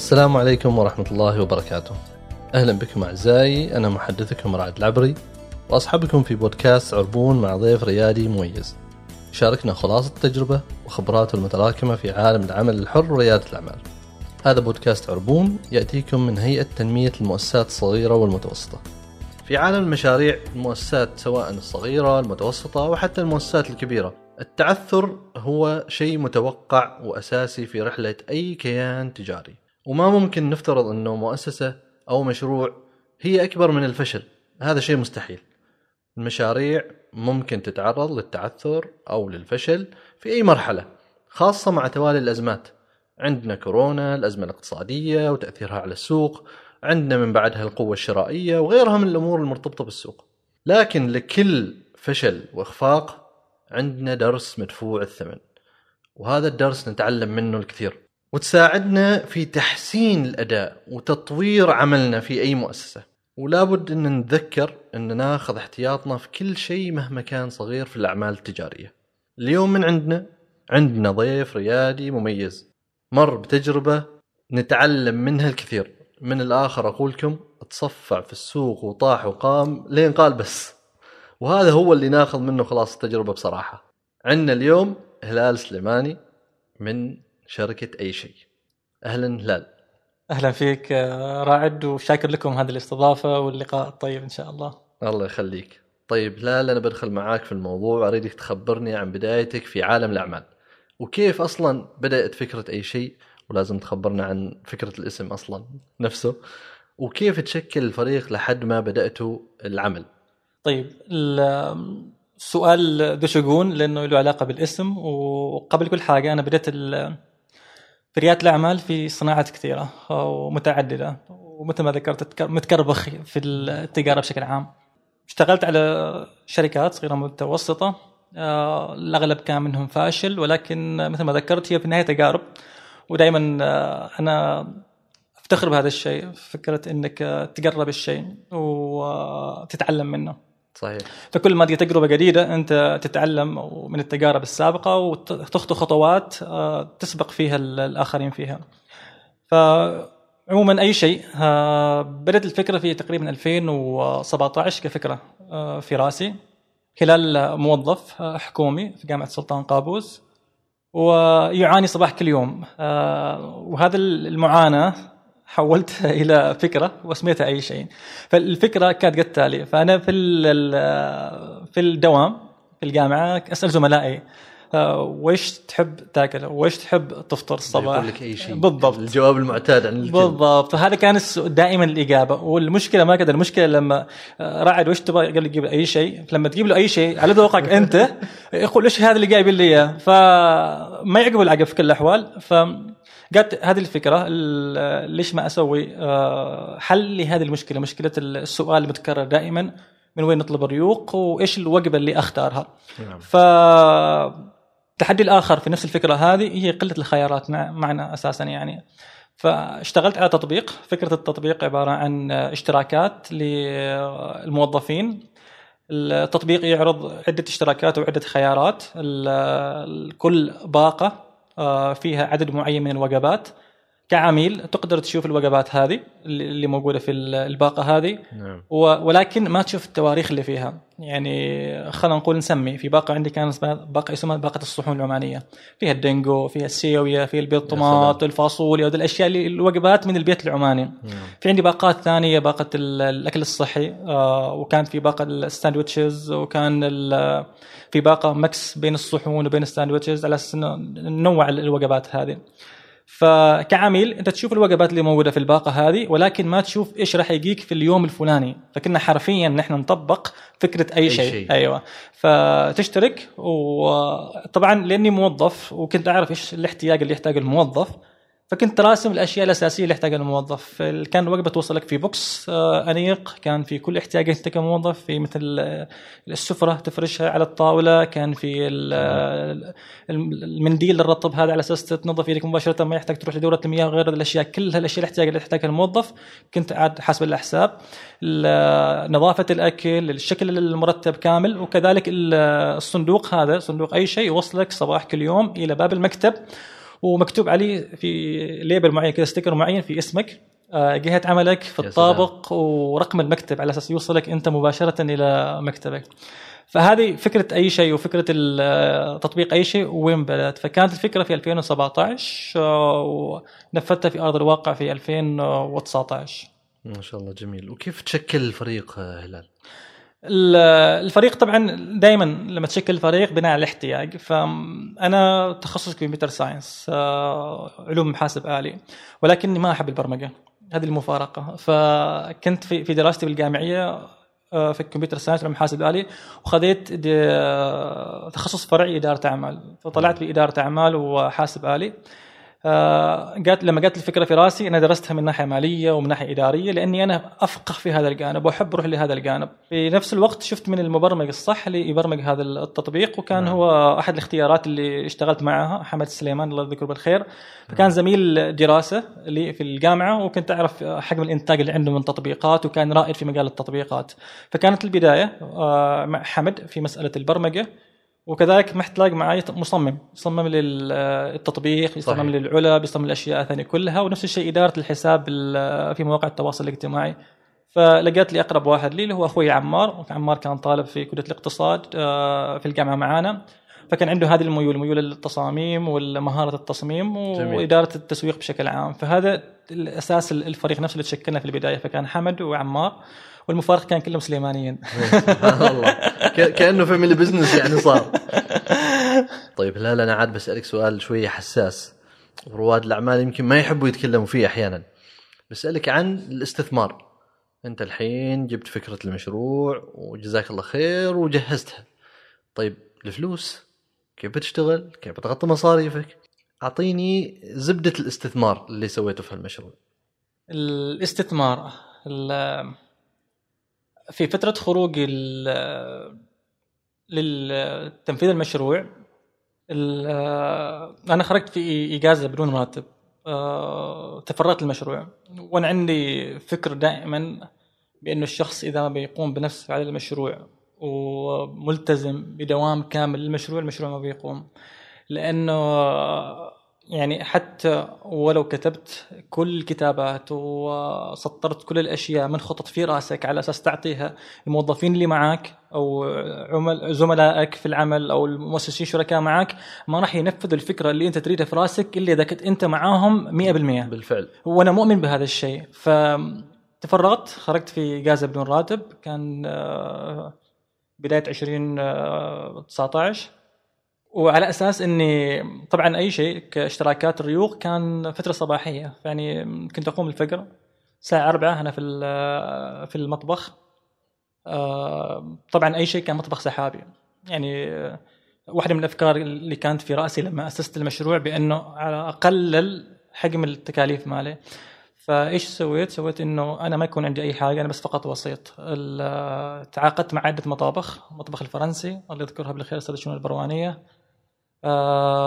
السلام عليكم ورحمة الله وبركاته. أهلا بكم أعزائي أنا محدثكم رعد العبري وأصحبكم في بودكاست عربون مع ضيف ريادي مميز. يشاركنا خلاصة التجربة وخبراته المتراكمة في عالم العمل الحر وريادة الأعمال. هذا بودكاست عربون يأتيكم من هيئة تنمية المؤسسات الصغيرة والمتوسطة. في عالم المشاريع المؤسسات سواء الصغيرة المتوسطة وحتى المؤسسات الكبيرة التعثر هو شيء متوقع وأساسي في رحلة أي كيان تجاري. وما ممكن نفترض أنه مؤسسة أو مشروع هي أكبر من الفشل. هذا شيء مستحيل. المشاريع ممكن تتعرض للتعثر أو للفشل في أي مرحلة خاصة مع توالي الأزمات. عندنا كورونا الأزمة الاقتصادية وتأثيرها على السوق. عندنا من بعدها القوة الشرائية وغيرها من الأمور المرتبطة بالسوق. لكن لكل فشل وإخفاق عندنا درس مدفوع الثمن وهذا الدرس نتعلم منه الكثير. وتساعدنا في تحسين الأداء وتطوير عملنا في أي مؤسسة. ولابد أن نتذكر أن ناخذ احتياطنا في كل شيء مهما كان صغير في الأعمال التجارية. اليوم من عندنا عندنا ضيف ريادي مميز. مر بتجربة نتعلم منها الكثير. من الآخر أقول لكم تصفع في السوق وطاح وقام لين قال بس. وهذا هو اللي ناخذ منه خلاص التجربة بصراحة. عندنا اليوم هلال سليماني من شركة أي شيء. أهلا هلال أهلا فيك آه، راعد وشاكر لكم هذه الاستضافة واللقاء الطيب إن شاء الله. الله يخليك. طيب هلال أنا بدخل معاك في الموضوع. وأريدك تخبرني عن بدايتك في عالم الأعمال. وكيف أصلا بدأت فكرة أي شيء؟ ولازم تخبرنا عن فكرة الاسم أصلا نفسه. وكيف تشكل الفريق لحد ما بدأتوا العمل؟ طيب ال- السؤال دشقون لأنه له علاقة بالاسم. وقبل كل حاجة أنا بديت في رياده الأعمال في صناعات كثيرة ومتعددة ومثل ما ذكرت تك- متكربخ في التجارة بشكل عام. اشتغلت على شركات صغيرة متوسطة آه، الأغلب كان منهم فاشل ولكن مثل ما ذكرت هي في النهاية تجارب. ودائما آه، أنا أفتخر بهذا الشيء فكرة إنك آه، تجرب الشيء وتتعلم منه. صحيح فكل ما تجي تجربة جديدة أنت تتعلم من التجارب السابقة وتخطو خطوات آه، تسبق فيها ال- الآخرين فيها. فعموما أي شيء آه، بدأت الفكرة في تقريبا 2017 كفكرة آه، في رأسي خلال موظف حكومي في جامعة سلطان قابوس ويعاني صباح كل يوم وهذا المعاناة حولتها إلى فكرة وسميتها أي شيء. فالفكرة كانت كالتالي فأنا في في الدوام في الجامعة أسأل زملائي آه، ويش تحب تاكل؟ ويش تحب تفطر الصباح يقول لك أي شيء. بالضبط. الجواب المعتاد عن الكل بالضبط. فهذا كان دائما الإجابة. والمشكلة ما كذا المشكلة لما آه، راعد وش تبغى؟ قال لي جيب أي شيء. لما تجيب له أي شيء على ذوقك أنت يقول إيش هذا اللي جايب لي إياه؟ فما يعجبه العقب في كل الأحوال. فقالت هذه الفكرة ال- ليش ما أسوي؟ آه، حل لهذه المشكلة. مشكلة السؤال المتكرر دائما. من وين نطلب الريوق؟ وإيش الوجبة اللي أختارها؟ نعم. ف التحدي الآخر في نفس الفكرة هذه هي قلة الخيارات مع- معنا أساسا يعني. فاشتغلت على تطبيق. فكرة التطبيق عبارة عن اشتراكات للموظفين. التطبيق يعرض عدة اشتراكات وعدة خيارات. كل باقة آه، فيها عدد معين من الوجبات. كعميل تقدر تشوف الوجبات هذه اللي موجودة في الباقة هذه. نعم. ولكن ما تشوف التواريخ اللي فيها. يعني خلينا نقول نسمي في باقة عندي كان اسمها باقة اسمها باقة الصحون العمانية. فيها الدنجو فيها السيوية فيها البيض طماط الفاصوليا وهذه الأشياء اللي الوجبات من البيت العماني. نعم. في عندي باقات ثانية باقة ال- الأكل الصحي آه، وكان في باقة ال sandwiches وكان في باقة mix بين الصحون وبين الساندويتشز على أساس ننوع الوجبات هذه. فكعميل انت تشوف الوجبات اللي موجودة في الباقة هذه ولكن ما تشوف إيش راح يجيك في اليوم الفلاني فكنا حرفيا نحن نطبق فكرة أي, أي شيء. شيء. أيوه فتشترك وطبعا لأني موظف وكنت أعرف إيش الاحتياج اللي يحتاجه الموظف فكنت راسم الأشياء الأساسية اللي يحتاجها الموظف. كان الوجبه توصلك في بوكس آه، أنيق كان في كل احتياج أنت كموظف في مثل آه، السفرة تفرشها على الطاولة كان في آه، المنديل الرطب هذا على أساس تنظف يدك مباشرة ما يحتاج تروح لدورة المياه وغير الأشياء كل هالأشياء يحتاجها اللي يحتاجها الموظف كنت قاعد حاسب الأحساب. ال- نظافة الأكل الشكل المرتب كامل وكذلك ال- الصندوق هذا صندوق أي شيء يوصلك صباح كل يوم إلى باب المكتب. ومكتوب عليه في label معين كذا sticker معين في اسمك. آه، جهة عملك في الطابق ورقم المكتب على أساس يوصلك أنت مباشرة إلى مكتبك. فهذه فكرة أي شيء وفكرة تطبيق أي شيء وين بدات فكانت الفكرة في 2017 آه، ونفذتها في أرض الواقع في 2019 ما شاء الله جميل. وكيف تشكل الفريق آه، هلال؟ الفريق طبعا دائما لما تشكل الفريق بناء على الاحتياج. فأنا تخصص computer science علوم حاسب آلي ولكني ما أحب البرمجة هذه المفارقة. فكنت في دراستي بالجامعية آه، في الكمبيوتر ساينس علوم حاسب آلي وخذيت تخصص فرعي إدارة أعمال. فطلعت بإدارة أعمال وحاسب آلي. آه، قالت لما جت الفكرة في راسي أنا درستها من ناحية مالية ومن ناحية إدارية لأني أنا أفقه في هذا الجانب وأحب أروح لهذا الجانب في نفس الوقت شفت من المبرمج الصح اللي يبرمج هذا التطبيق وكان نعم. هو أحد الاختيارات اللي اشتغلت معها حمد سليمان الله يذكره بالخير فكان نعم. زميل دراسة لي في الجامعة وكنت أعرف حجم الإنتاج اللي عنده من تطبيقات وكان رائد في مجال التطبيقات فكانت البداية آه، مع حمد في مسألة البرمجة وكذلك محتاج معي مصمم يصمم للتطبيق يصمم للعلا يصمم الاشياء الثانية كلها ونفس الشيء إدارة الحساب في مواقع التواصل الاجتماعي. فلقيت لي أقرب واحد لي اللي هو أخوي عمار عمار كان طالب في كلية الاقتصاد آه، في الجامعة معانا. فكان عنده هذه الميول ميول للتصاميم والمهارة التصميم وإدارة التسويق بشكل عام. فهذا الأساس الفريق نفسه اللي تشكلنا في البداية فكان حمد وعمار. والمفارق كان كلهم سليمانيين. سبحان الله. كأنه family business يعني صار. طيب لا أنا عاد بسألك سؤال شوية حساس. رواد الأعمال يمكن ما يحبوا يتكلموا فيه أحيانا. بسألك عن الاستثمار. أنت الحين جبت فكرة المشروع وجزاك الله خير وجهزتها. طيب الفلوس؟ كيف بتشتغل؟ كيف بتغطي مصاريفك؟ أعطيني زبدة الاستثمار اللي سويته في المشروع الاستثمار في فترة خروج للتنفيذ المشروع أنا خرجت في إجازة بدون راتب آه، تفرغت المشروع وأنا عندي فكر دائما بأنه الشخص إذا بيقوم بنفسه على المشروع وملتزم بدوام كامل للمشروع المشروع ما بيقوم. لأنه يعني حتى ولو كتبت كل الكتابات وسطرت كل الأشياء من خطط في رأسك على أساس تعطيها الموظفين اللي معك أو عمل زملائك في العمل أو المؤسسين الشركاء معك ما راح ينفذوا الفكرة اللي أنت تريدها في رأسك إلا إذا كنت أنت معاهم 100% بالفعل. وأنا مؤمن بهذا الشيء. فتفرغت خرجت في اجازه بدون راتب كان آه، بداية 2019 وعلى أساس إني طبعا أي شيء كاشتراكات الريوق كان فترة صباحية. يعني كنت أقوم الفجر الساعة 4 أنا في في المطبخ. آه، طبعا أي شيء كان مطبخ سحابي. يعني واحدة من الأفكار اللي كانت في رأسي لما أسست المشروع بأنه على اقلل حجم التكاليف مالي. فإيش سويت؟ سويت إنه أنا ما يكون عندي أي حاجة أنا بس فقط وسيط. تعاقدت مع عدة مطابخ المطبخ الفرنسي الله يذكرها بالخير أستاذ الشؤون البروانية.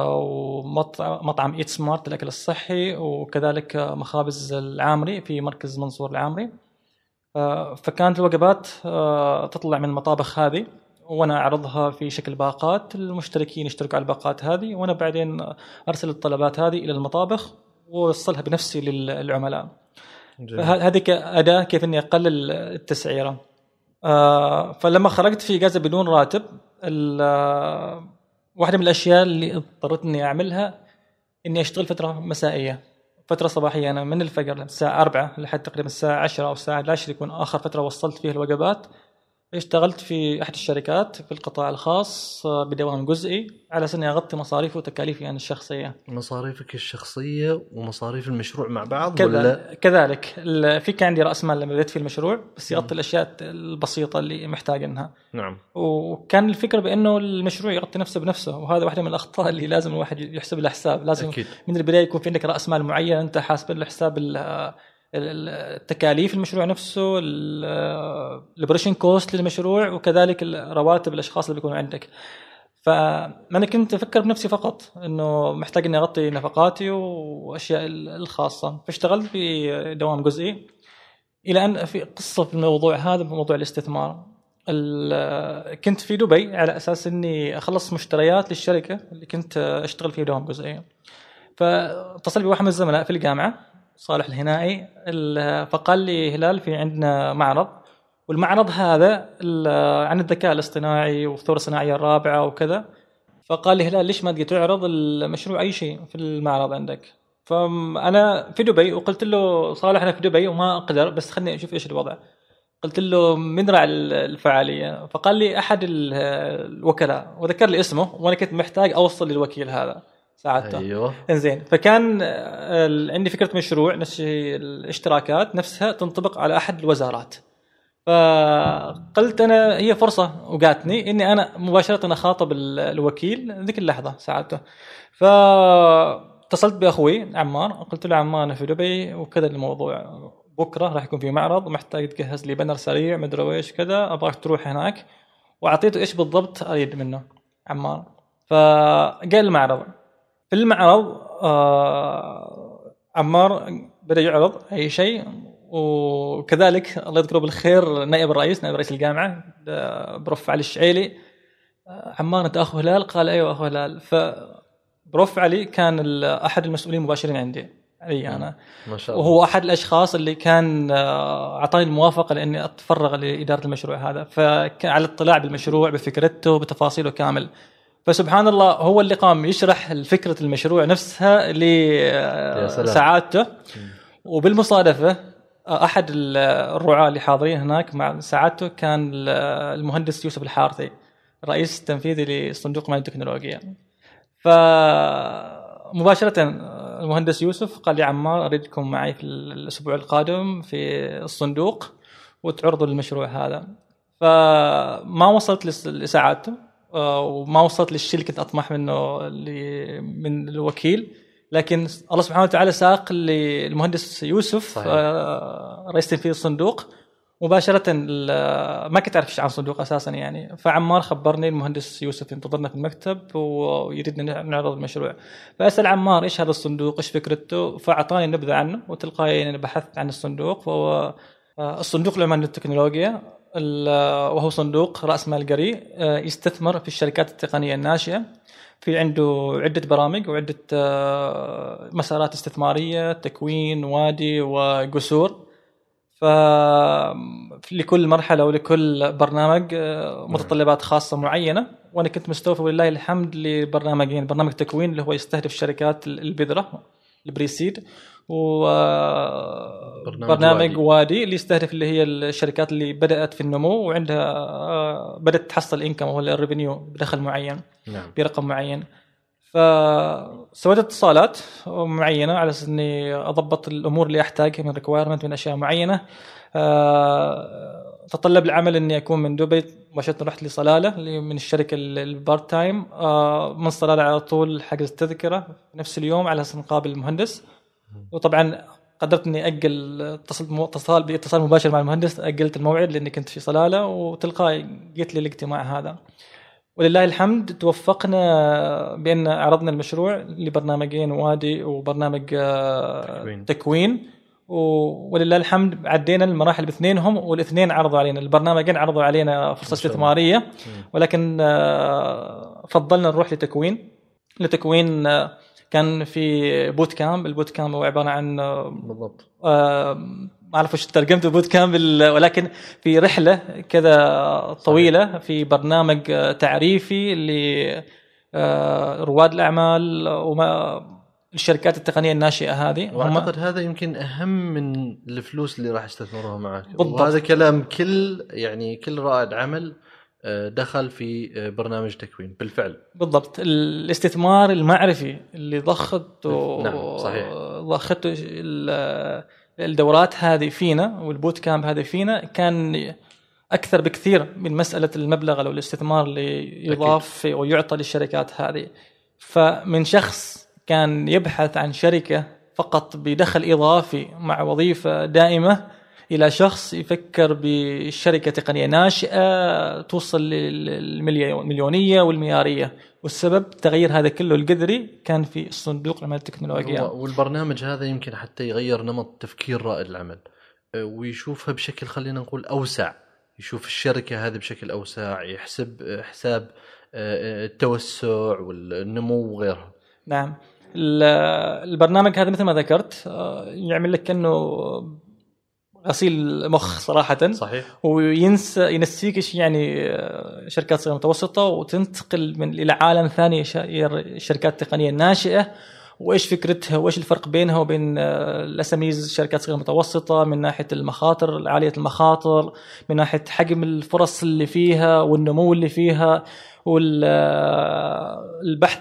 ومطعم ايت سمارت الاكل الصحي وكذلك مخابز العامري في مركز منصور العامري. آه، فكانت الوجبات آه، تطلع من المطابخ هذه وأنا أعرضها في شكل باقات. المشتركين يشتركوا على الباقات هذه وأنا بعدين أرسل الطلبات هذه إلى المطابخ وأوصلها بنفسي للعملاء. هذه كاداه كيف إني أقلل التسعيرة. فلما خرجت في اجازه بدون راتب واحدة من الأشياء اللي اضطريت اني أعملها إني أشتغل فترة مسائية فترة صباحية. أنا من الفجر الساعة 4 لحد تقريبا الساعة 10 أو الساعة 11 يكون آخر فترة وصلت فيها الوجبات. اشتغلت في أحد الشركات في القطاع الخاص آه، بدوام جزئي على أساس إني أغطي مصاريفي وتكاليفي يعني الشخصية. مصاريفك الشخصية ومصاريف المشروع مع بعض كذا ولا؟ كذلك في كان عندي رأس مال لما بديت في المشروع بس يغطي الأشياء البسيطة اللي محتاج إنها. نعم. وكان الفكرة بأنه المشروع يغطي نفسه بنفسه وهذا واحدة من الأخطاء اللي لازم الواحد يحسب لها حساب، لازم أكيد. من البداية يكون في عندك رأس مال معين أنت حاسب له حساب التكاليف المشروع نفسه ال operation cost للمشروع وكذلك رواتب الأشخاص اللي بيكونوا عندك. فانا كنت أفكر بنفسي فقط إنه محتاج إني أغطي نفقاتي وأشياء الخاصة. فاشتغلت في دوام جزئي. إلى أن في قصة في الموضوع هذا بموضوع الاستثمار. كنت في دبي على أساس إني أخلص مشتريات للشركة اللي كنت أشتغل فيها دوام جزئي. فاتصل بي واحد من الزملاء في الجامعة. صالح الهنائي ال- فقال لي هلال في عندنا معرض والمعرض هذا عن الذكاء الاصطناعي والثورة الصناعية الرابعة وكذا. فقال لي هلال ليش ما تجي تعرض المشروع أي شيء في المعرض عندك؟ فانا في دبي وقلت له صالح أنا في دبي وما أقدر بس خليني أشوف إيش الوضع. قلت له من راعي الفعالية؟ فقال لي أحد ال- الوكلاء وذكر لي اسمه وأنا كنت محتاج أوصل للوكيل هذا. ساعدته. أيوه. إنزين. فكان عندي فكرة مشروع نفس الاشتراكات نفسها تنطبق على أحد الوزارات. فقلت أنا هي فرصة وقعتني إني أنا مباشرة أخاطب ال- الوكيل ذيك اللحظة ساعدته. فاتصلت بأخوي عمار. قلت له عمار أنا في دبي وكذا الموضوع. بكرة راح يكون في معرض محتاج تجهز لي بنر سريع مدري إيش كذا أبغاك تروح هناك. وأعطيته إيش بالضبط أريد منه عمار. فقال المعرض. في المعرض آه عمار بدأ يعرض أي شيء وكذلك الله يذكره بالخير نائب الرئيس نائب رئيس الجامعة بروف علي الشعيلي. آه، عمار أنت أخو هلال؟ قال أيوه أخو هلال. ف بروف علي كان أحد المسؤولين المباشرين عندي علي أنا. ما شاء الله. وهو أحد الأشخاص اللي كان آه، أعطاني الموافقة لأني أتفرغ لإدارة المشروع هذا. فكان على اطلاع بالمشروع بفكرته بتفاصيله كامل. فسبحان الله هو اللي قام يشرح فكره المشروع نفسها. لسعادته وبالمصادفة أحد ال- الرعاة اللي حاضرين هناك مع سعادته كان ال- المهندس يوسف الحارثي الرئيس التنفيذي لصندوق المال التكنولوجيا فمباشرة المهندس يوسف قال لي عمار أريدكم معي في الأسبوع القادم في الصندوق وتعرضوا المشروع هذا. فما وصلت لس- لسعادته. وما وصلت للشيء اللي كنت أطمح منه اللي من الوكيل. لكن الله سبحانه وتعالى ساق للمهندس يوسف صحيح. آه، رئيس تنفيذ الصندوق مباشرة ما كنت أعرف عن الصندوق أساسا يعني. فعمار خبرني المهندس يوسف ينتظرنا في المكتب ويريد أن نعرض المشروع. فأسأل عمار إيش هذا الصندوق إيش فكرته؟ فأعطاني نبذة عنه وتلقائيا أنا بحثت عن الصندوق. فهو آه، الصندوق العماني للتكنولوجيا وهو صندوق رأس مال قري آه، يستثمر في الشركات التقنية الناشئة. في عنده عدة برامج وعدة آه، مسارات استثمارية تكوين وادي وقصور لكل مرحلة ولكل برنامج آه، متطلبات خاصة معينة. وأنا كنت مستوفي ولله الحمد لبرنامجين. برنامج تكوين اللي هو يستهدف شركات البذرة ال pre-seed. برنامج وبرنامج وادي. وادي اللي يستهدف اللي هي الشركات اللي بدأت في النمو وعندها آه، بدأت تحصل income وهو ال revenue بدخل معين نعم. برقم معين. فسويت اتصالات معينة على أساس إني أضبط الأمور اللي أحتاجها من requirement من أشياء معينة. آه، تطلب العمل إني أكون من دبي. مباشره رحت لصلالة اللي من الشركة ال- ال part time آه، من صلالة على طول حجز التذكره في نفس اليوم على أساس نقابل المهندس وطبعا قدرت إني أجل اتصال باتصال مباشر مع المهندس اجلت الموعد لأني كنت في صلالة وتلقائي جيت لي الاجتماع هذا. ولله الحمد توفقنا بأن عرضنا المشروع لبرنامجين وادي وبرنامج آه، تكوين. تكوين. و- ولله الحمد عدينا المراحل باثنينهم والاثنين عرضوا علينا البرنامجين عرضوا علينا فرصة. استثمارية. ولكن آه، فضلنا نروح لتكوين. لتكوين آه، كان في boot camp ال boot camp هو عبارة عن آه، بالضبط. آه، ما أعرف وش ترجمته بوت كامب ولكن في رحلة كذا طويلة في برنامج آه، تعريفي لرواد الأعمال وما الشركات التقنية الناشئة هذه. وأعتقد هذا يمكن أهم من الفلوس اللي راح يستثمروها معك. بالضبط. وهذا كلام كل يعني كل رائد عمل آه، دخل في آه، برنامج تكوين. بالفعل. بالضبط. الاستثمار المعرفي اللي ضخته نعم، صحيح. ضخته ال- الدورات هذه فينا والبوت كامب هذه فينا كان أكثر بكثير من مسألة المبلغ أو الاستثمار اللي يضاف ويعطى للشركات هذه. فمن شخص كان يبحث عن شركة فقط بدخل إضافي مع وظيفة دائمة إلى شخص يفكر بشركة تقنية ناشئة توصل للمليونية والملياريه والسبب تغيير هذا كله الجذري كان في الصندوق العمل التكنولوجيا. والبرنامج هذا يمكن حتى يغير نمط تفكير رائد العمل ويشوفها بشكل خلينا نقول أوسع. يشوف الشركة هذه بشكل أوسع يحسب حساب آه، التوسع والنمو وغيرها. نعم. ال- البرنامج هذا مثل ما ذكرت آه، يعمل لك كانه غسيل مخ صراحة. صحيح. وينسى ينسيك إيش يعني آه، شركات صغيره متوسطه وتنتقل من إلى عالم ثاني ش- شركات تقنية ناشئة. وإيش فكرتها؟ وإيش الفرق بينها وبين ال SMEs شركات صغيرة متوسطة من ناحية المخاطر عالية المخاطر من ناحية حجم الفرص اللي فيها والنمو اللي فيها والبحث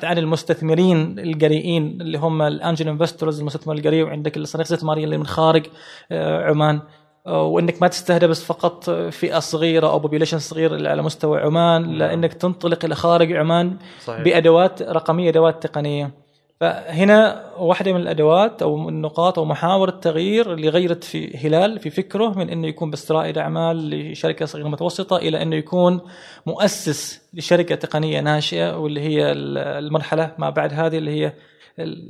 عن المستثمرين الجريئين اللي هم ال angel investors المستثمر الجريء وعندك الصناديق الاستثمارية اللي من خارج آه، عمان. آه، وإنك ما تستهدف بس فقط فئة صغيرة أو population صغير على مستوى عمان لأنك تنطلق إلى خارج عمان صحيح. بأدوات رقمية أدوات تقنية. فهنا واحدة من الأدوات أو من النقاط أو محاور التغيير اللي غيرت في هلال في فكره من إنه يكون بس رائد أعمال لشركة صغيرة متوسطة إلى إنه يكون مؤسس لشركة تقنية ناشئة واللي هي المرحلة ما بعد هذه اللي هي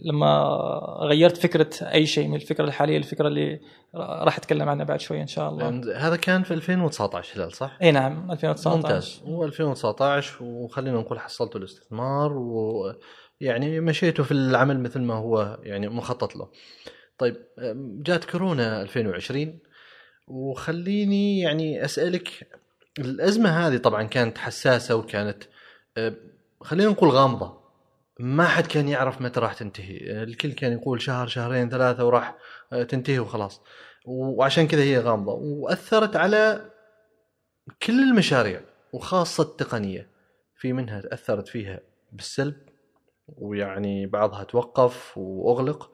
لما غيرت فكرة أي شيء من الفكرة الحالية للفكره اللي راح أتكلم عنها بعد شوي إن شاء الله. هذا كان في 2019 هلال صح؟ إي نعم 2019 ممتاز هو 2019 وخلينا نقول حصلتوا الاستثمار ويعني مشيتوا في العمل مثل ما هو يعني مخطط له. طيب جات كورونا 2020 وخليني يعني أسألك الأزمة هذه طبعا كانت حساسة وكانت خلينا نقول غامضة. ما حد كان يعرف متى راح تنتهي. الكل كان يقول شهر شهرين ثلاثة وراح تنتهي وخلاص. وعشان كذا هي غامضة. وأثرت على كل المشاريع وخاصة التقنية. في منها تأثرت فيها بالسلب ويعني بعضها توقف وأغلق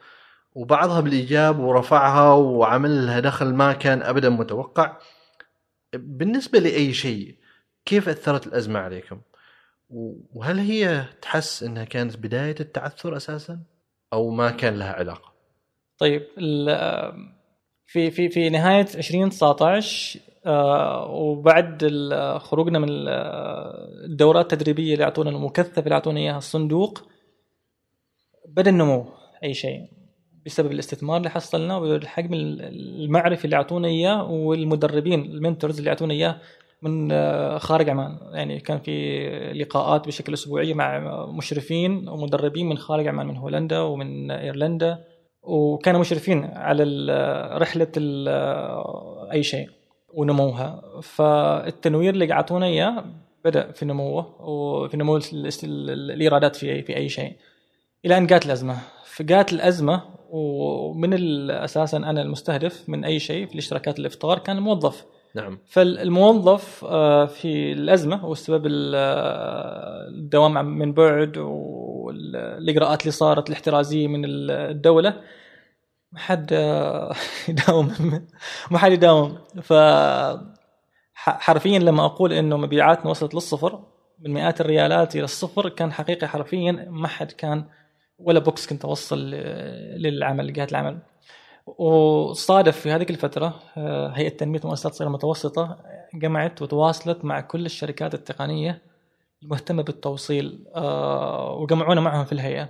وبعضها بالإيجاب ورفعها وعمل لها دخل ما كان أبدا متوقع بالنسبة لأي شيء كيف أثرت الأزمة عليكم؟ وهل هي تحس إنها كانت بداية التعثر أساسا أو ما كان لها علاقة؟ طيب في في في نهاية 2019 وبعد خروجنا من الدورات التدريبية اللي اعطونا المكثفه اللي اعطونا إياها الصندوق بدا النمو أي شيء. بسبب الاستثمار اللي حصلناه والحجم المعرفي اللي أعطونا إياه والمدربين المنتورز اللي أعطونا إياه من خارج عمان. يعني كان في لقاءات بشكل أسبوعي مع مشرفين ومدربين من خارج عمان من هولندا ومن إيرلندا وكانوا مشرفين على رحلة أي شيء ونموها. فالتنوير اللي أعطونا إياه بدأ في نموه وفي نمو الإيرادات في في أي شيء. إلى أن جات الازمه فجات الازمه ومن أساسا أنا المستهدف من أي شيء في الاشتراكات الإفطار كان الموظف. نعم. فالموظف في الأزمة والسبب الدوام من بعد والإجراءات اللي صارت الاحترازية من الدولة ما حد يداوم. ما حد يداوم. ف حرفيا لما أقول إنه مبيعاتنا وصلت للصفر من مئات الريالات إلى الصفر كان حقيقي حرفيا ما حد كان ولا بوكس كنت أوصل للعمل جهه العمل. وصادف في هذه الفترة هيئة تنمية المؤسسات الصغيرة المتوسطة جمعت وتواصلت مع كل الشركات التقنية المهتمة بالتوصيل وجمعونا معهم في الهيئة.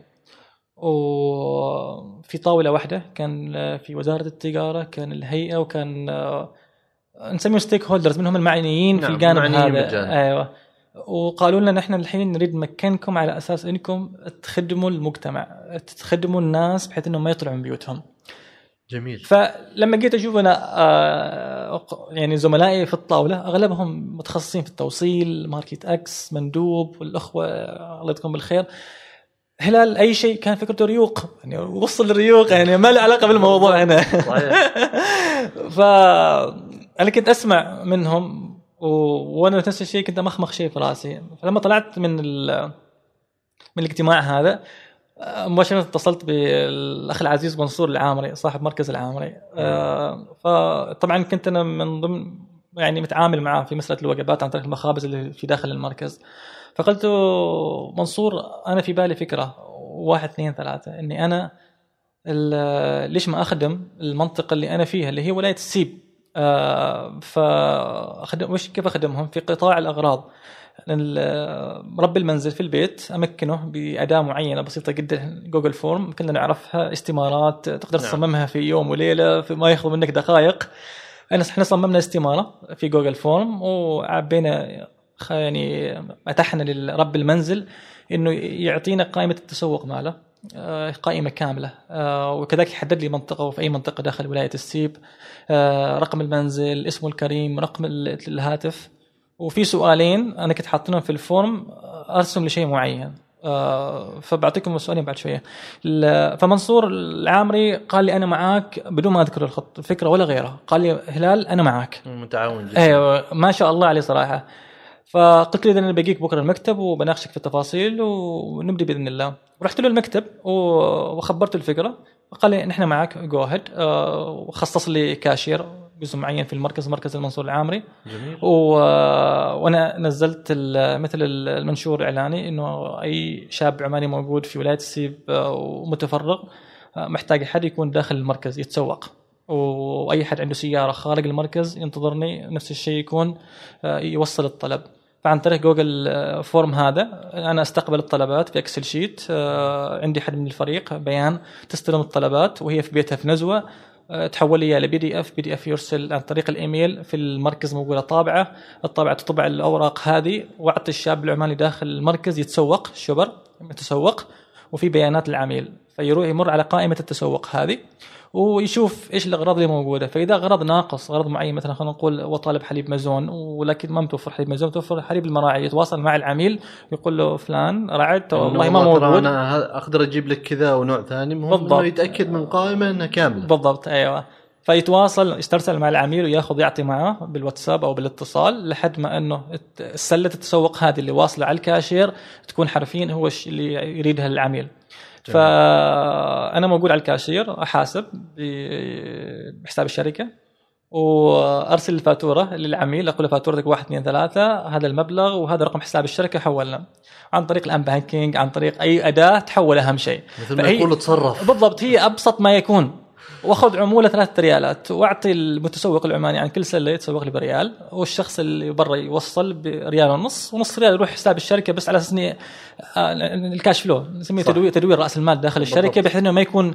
وفي طاولة واحدة كان في وزارة التجارة كان الهيئة وكان نسميهم ستيك هولدرز منهم المعنيين نعم في الجانب هذا. بالجانب. أيوه. وقالوا لنا نحن الحين نريد نمكنكم على أساس إنكم تخدموا المجتمع تخدموا الناس بحيث إنهم ما يطلعوا من بيوتهم. جميل. فلما جيت أشوف أنا يعني زملائي في الطاولة أغلبهم متخصصين في التوصيل ماركت أكس مندوب والأخوة الله يذكرهم بالخير. هلال أي شيء كان فكرته ريوق يعني وصل الريوق يعني ما له علاقة بالموضوع هنا. صحيح. ف أنا كنت أسمع منهم و... وأنا نفس الشيء كنت أمخمخ شيء في رأسي. فلما طلعت من ال... من الاجتماع هذا مباشرة اتصلت بالأخ العزيز منصور العامري صاحب مركز العامري. آه فطبعا كنت أنا من ضمن يعني متعامل معاه في مسألة الوجبات عن طريق المخابز اللي في داخل المركز. فقلت منصور أنا في بالي فكرة واحد اثنين ثلاثة إني أنا ليش ما أخدم المنطقة اللي أنا فيها اللي هي ولاية السيب آه فاخدم وش كيف أخدمهم؟ في قطاع الأغراض. رب المنزل في البيت أمكنه بأداة معينة بسيطة جدا Google form كلنا نعرفها استمارات تقدر نعم. تصممها في يوم وليلة في ما ياخذ منك دقائق. إحنا صممنا استمارة في Google form وعبينا يعني اتحنا لرب المنزل إنه يعطينا قائمة التسوق ماله. آه، قائمة كاملة. آه، وكذلك يحدد لي منطقة وفي أي منطقة داخل ولاية السيب. آه، رقم المنزل اسمه الكريم رقم ال- الهاتف. وفي سؤالين أنا كنت حاطينهم في ال form أرسم لشيء معين. فبعطيكم السؤالين بعد شوية. ال- فمنصور العامري قال لي أنا معاك بدون ما أذكر الخط الفكرة ولا غيرها. قال لي هلال أنا معاك. متعاون جدا. أيوه ما شاء الله عليه صراحة. فقلت له إذا أنا بجيك بكرة المكتب وبناقشك في التفاصيل ونبدأ بإذن الله. رحت له المكتب وخبرته الفكرة. فقال لي نحن معك go ahead وخصص لي كاشير جزء معين في المركز مركز المنصور العامري. جميل. و... وأنا نزلت. مثل المنشور الإعلاني إنه أي شاب عماني موجود في ولاية السيب آه، ومتفرغ آه، محتاج حد يكون داخل المركز يتسوق. وأي حد عنده سيارة خارج المركز ينتظرني نفس الشيء يكون آه، يوصل الطلب. فعن طريق جوجل آه، form هذا. أنا أستقبل الطلبات في Excel sheet آه، عندي حد من الفريق بيان تستلم الطلبات وهي في بيتها في نزوة. آه، تحول لي ل PDF PDF يرسل عن طريق الإيميل في المركز موجودة طابعة. الطابعة تطبع الأوراق هذه وأعطي الشاب العماني داخل المركز يتسوق شبر يتسوق. وفي بيانات العميل فيروح يمر على قائمة التسوق هذه ويشوف إيش الأغراض اللي موجودة. فإذا غرض ناقص غرض معين مثلا خلينا نقول هو طالب حليب مزون ولكن ما متوفر حليب مزون متوفر حليب المراعي. يتواصل مع العميل يقول له فلان رعدت والله ما موجود. أنا أقدر أجيب لك كذا ونوع ثاني بالضبط. إنه يتأكد من قائمة انها كاملة. بالضبط أيوه. فيتواصل يسترسل مع العميل ويأخذ يعطي معاه بالواتساب أو بالاتصال لحد ما إنه سلة التسوق هذه اللي واصلة على الكاشير تكون حرفيا هو اللي يريدها العميل. فانا موجود على الكاشير أحاسب بحساب الشركة وأرسل الفاتورة للعميل أقول له فاتورتك واحد اثنين ثلاثة هذا المبلغ وهذا رقم حساب الشركة حولنا. عن طريق ال online banking عن طريق أي أداة تحول أهم شيء. مثل ما يقول تصرف. بالضبط هي أبسط ما يكون. واخذ عمولة ثلاثة ريالات واعطي المتسوق العماني عن كل سلة يتسوق لي بريال والشخص اللي برا يوصل بريال ونص ونص ريال يروح حساب الشركة بس على أساس إني آه، ال cash flow نسميه. تدوير تدوير رأس المال داخل الشركة. بحيث إنه ما يكون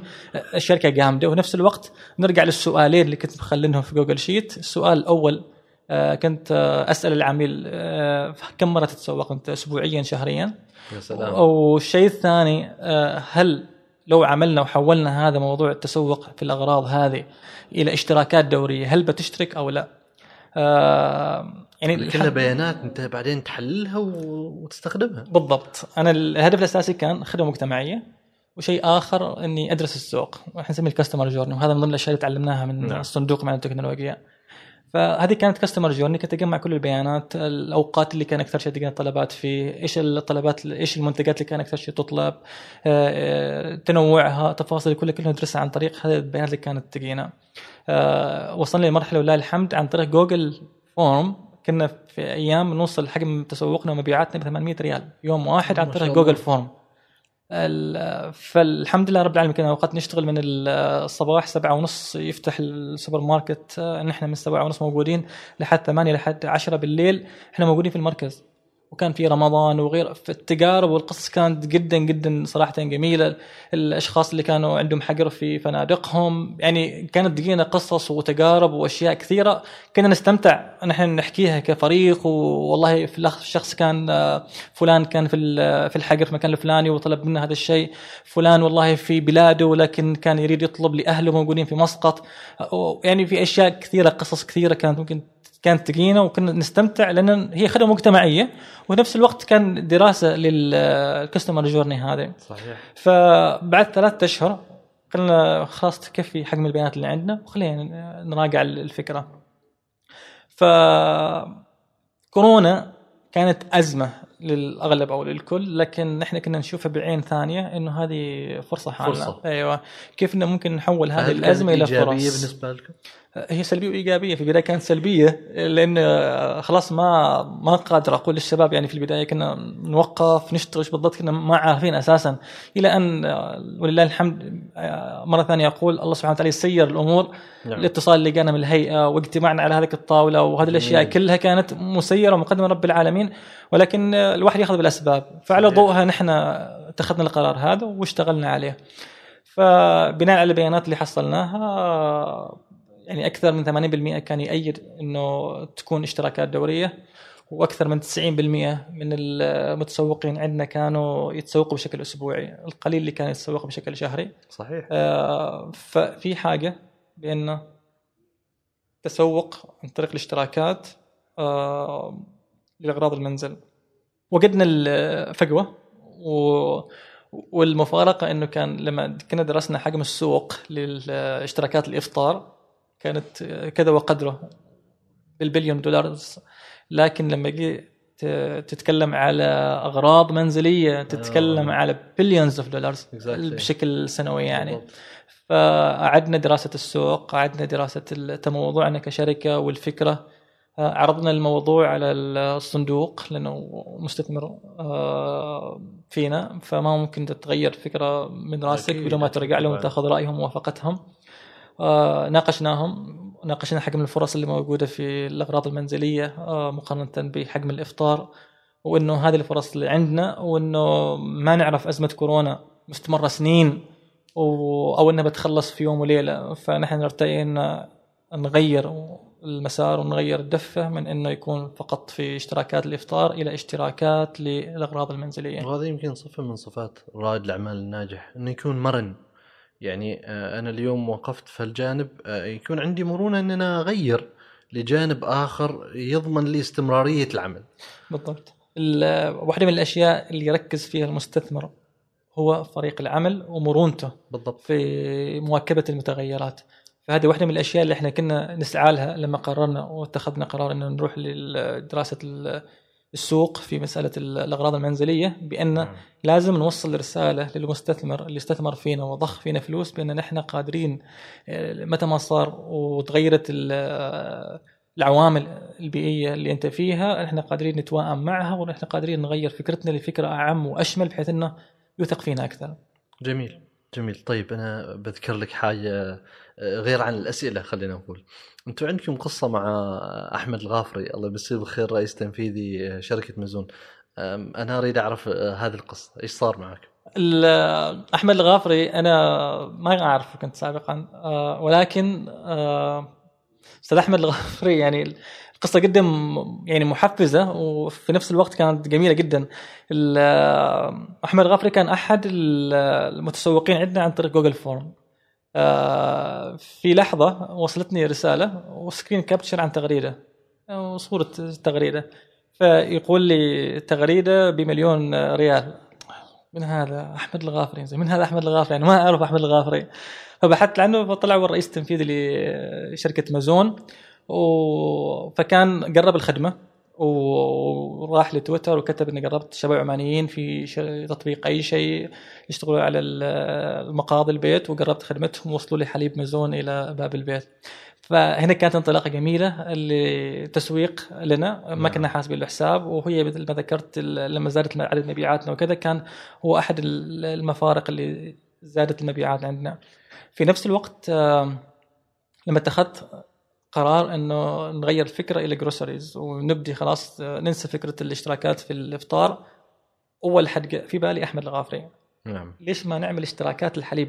الشركة جامده ونفس الوقت نرجع للسؤالين اللي كنت مخلينهم في Google sheet السؤال الأول آه، كنت آه، أسأل العميل كم مرة تتسوق أنت اسبوعيا شهريا يا سلام والشيء الثاني هل لو عملنا وحولنا هذا موضوع التسوق في الأغراض هذه إلى اشتراكات دورية هل بتشترك أو لا؟ آه، يعني كلها بيانات أنت بعدين تحللها وتستخدمها بالضبط أنا الهدف الأساسي كان خدمة مجتمعية وشيء آخر إني أدرس السوق إحنا نسميه الكاستمر جورني وهذا من ضمن الأشياء اللي تعلمناها من نعم. نعم. الصندوق مع التكنولوجيا فهذه كانت customer journey كنت أجمع كل البيانات الأوقات اللي كان أكثر شيء تلقى الطلبات فيه إيش الطلبات إيش المنتجات اللي كان أكثر شيء تطلب آه، آه، تنوعها تفاصيل كلها كلها ندرسها عن طريق هذه البيانات اللي كانت تجينا آه، وصلنا لمرحلة ولله الحمد عن طريق Google form كنا في أيام نوصل حجم تسوقنا ومبيعاتنا ب 800 ريال يوم واحد عن طريق Google. form فالحمد لله رب العالمين كنا أوقات نشتغل من الصباح سبعة ونص يفتح السوبر ماركت نحن من سبعة ونص موجودين لحد ثمانية لحد عشرة بالليل. إحنا موجودين في المركز. وكان في رمضان وغير في التجارب والقصص كانت جدا جدا صراحة جميلة. الأشخاص اللي كانوا عندهم حجر في فنادقهم يعني كانت تجينا قصص وتجارب وأشياء كثيرة. كنا نستمتع. نحن نحكيها كفريق والله في الشخص كان فلان كان في في الحجر في المكان الفلاني وطلب منا هذا الشيء. فلان والله في بلاده ولكن كان يريد يطلب لأهله موجودين في مسقط. يعني في أشياء كثيرة قصص كثيرة كانت ممكن كانت تجينا وكنا نستمتع لأن هي خدمة مجتمعية ونفس الوقت كان دراسة للكستمر جورني هذا صحيح. فبعد ثلاثة أشهر قلنا خلاص تكفي حجم البيانات اللي عندنا وخلينا نراجع الفكرة. ف كورونا كانت أزمة للأغلب أو للكل لكن إحنا كنا نشوفها بعين ثانية إنه هذه فرصة حالنا. فرصة. أيوه. كيف ممكن نحول هذه الأزمة إلى فرص؟ بالنسبة لكم؟ هي سلبية وإيجابية في البداية كانت سلبية لأن خلاص ما ما قادر أقول للشباب يعني في البداية كنا نوقف نشتغل إيش بالضبط كنا ما عارفين أساسا إلى أن ولله الحمد مرة ثانية أقول الله سبحانه وتعالى يسير الأمور نعم. الاتصال اللي جانا من الهيئة واجتماعنا على هذه الطاولة وهذه الأشياء جميل. كلها كانت مسيرة ومقدمة رب العالمين ولكن الواحد يأخذ بالأسباب فعلى. ضوءها نحن اتخذنا القرار هذا واشتغلنا عليه فبناء على البيانات اللي حصلناها يعني أكثر من 80% كان يأيد إنه تكون اشتراكات دورية وأكثر من 90% من المتسوقين عندنا كانوا يتسوقوا بشكل أسبوعي القليل اللي كان يتسوق بشكل شهري. صحيح. آه، ففي حاجة بأنه تسوق عن طريق الاشتراكات آه، لأغراض المنزل. وجدنا الفجوة و والمفارقة إنه كان لما كنا درسنا حجم السوق للاشتراكات الإفطار كانت كذا وقدره بالبليون دولار لكن لما جيت تتكلم على أغراض منزلية تتكلم آه. على billions of dollars. بشكل سنوي يعني بالضبط. فأعدنا دراسة السوق أعدنا دراسة تموضعنا كشركة والفكرة آه، عرضنا الموضوع على الصندوق لأنه مستثمر آه، فينا فما ممكن تتغير فكرة من راسك بدون ما ترجع لهم. وتاخذ رأيهم وموافقتهم ناقشناهم ناقشنا حجم الفرص اللي موجودة في الأغراض المنزلية آه، مقارنة بحجم الإفطار وإنه هذه الفرص اللي عندنا وإنه ما نعرف أزمة كورونا مستمرة سنين. أو إنها بتخلص في يوم وليلة فنحن نرتئي إن نغير المسار ونغير الدفة من إنه يكون فقط في اشتراكات الإفطار إلى اشتراكات للأغراض المنزلية. وهذا يمكن صفة من صفات رائد الأعمال الناجح إنه يكون مرن يعني آه، أنا اليوم وقفت في الجانب آه، يكون عندي مرونة ان أنا اغير لجانب آخر يضمن لي استمرارية العمل. بالضبط. ال- واحدة من الأشياء اللي يركز فيها المستثمر هو فريق العمل ومرونته بالضبط. في مواكبة المتغيرات. فهذه واحدة من الأشياء اللي إحنا كنا نسعى لها لما قررنا واتخذنا قرار إنه نروح لدراسة السوق في مسألة ال- الأغراض المنزلية بأن نعم. لازم نوصل رسالة للمستثمر اللي استثمر فينا وضخ فينا فلوس بأن نحن قادرين آه، متى ما صار وتغيرت ال- العوامل البيئية اللي أنت فيها إحنا قادرين نتوائم معها ونحن قادرين نغير فكرتنا لفكرة أعم وأشمل بحيث إنه يثق فينا أكثر. جميل جميل. طيب أنا بذكر لك حاجة آه، غير عن الأسئلة خلينا نقول. أنتم عندكم قصة مع أحمد الغافري الله يمسيه بالخير رئيس تنفيذي آه، شركة مزون أم، أنا أريد أعرف آه، هذه القصة. إيش صار معك؟ أحمد الغافري أنا ما اعرفه كنت سابقا ولكن أستاذ أحمد الغافري يعني القصة جدا يعني محفزة وفي نفس الوقت كانت جميلة جدا. آه، أحمد الغافري كان أحد ال- المتسوقين عندنا عن طريق Google form. آه، في لحظة وصلتني رسالة وسكرين كابتشر عن تغريدة وصورة تغريدة. فيقول لي تغريدة بمليون ريال. من هذا أحمد الغافري؟ من هذا أحمد الغافري؟ يعني ما أعرف أحمد الغافري. فبحثت عنه فطلع هو الرئيس التنفيذي لشركة مازون. و... فكان قرب الخدمة وراح لتويتر وكتب اني قربت شباب عمانيين في ش... تطبيق أي شيء يشتغلوا على ال- المقاضي البيت وقربت خدمتهم وصلوا لي حليب مازون إلى باب البيت. فهنا كانت انطلاقة جميلة لتسويق لنا. ما نعم. كنا حاسبين له حساب وهي مثل ما ذكرت لما زادت عدد مبيعاتنا وكذا كان هو أحد ال- المفارق اللي زادت المبيعات عندنا. في نفس الوقت لما اتخذت قرار إنه نغير الفكرة إلى جروسريز ونبدي خلاص ننسى فكرة الاشتراكات في الإفطار. أول حد في بالي أحمد الغافري. نعم. ليش ما نعمل اشتراكات الحليب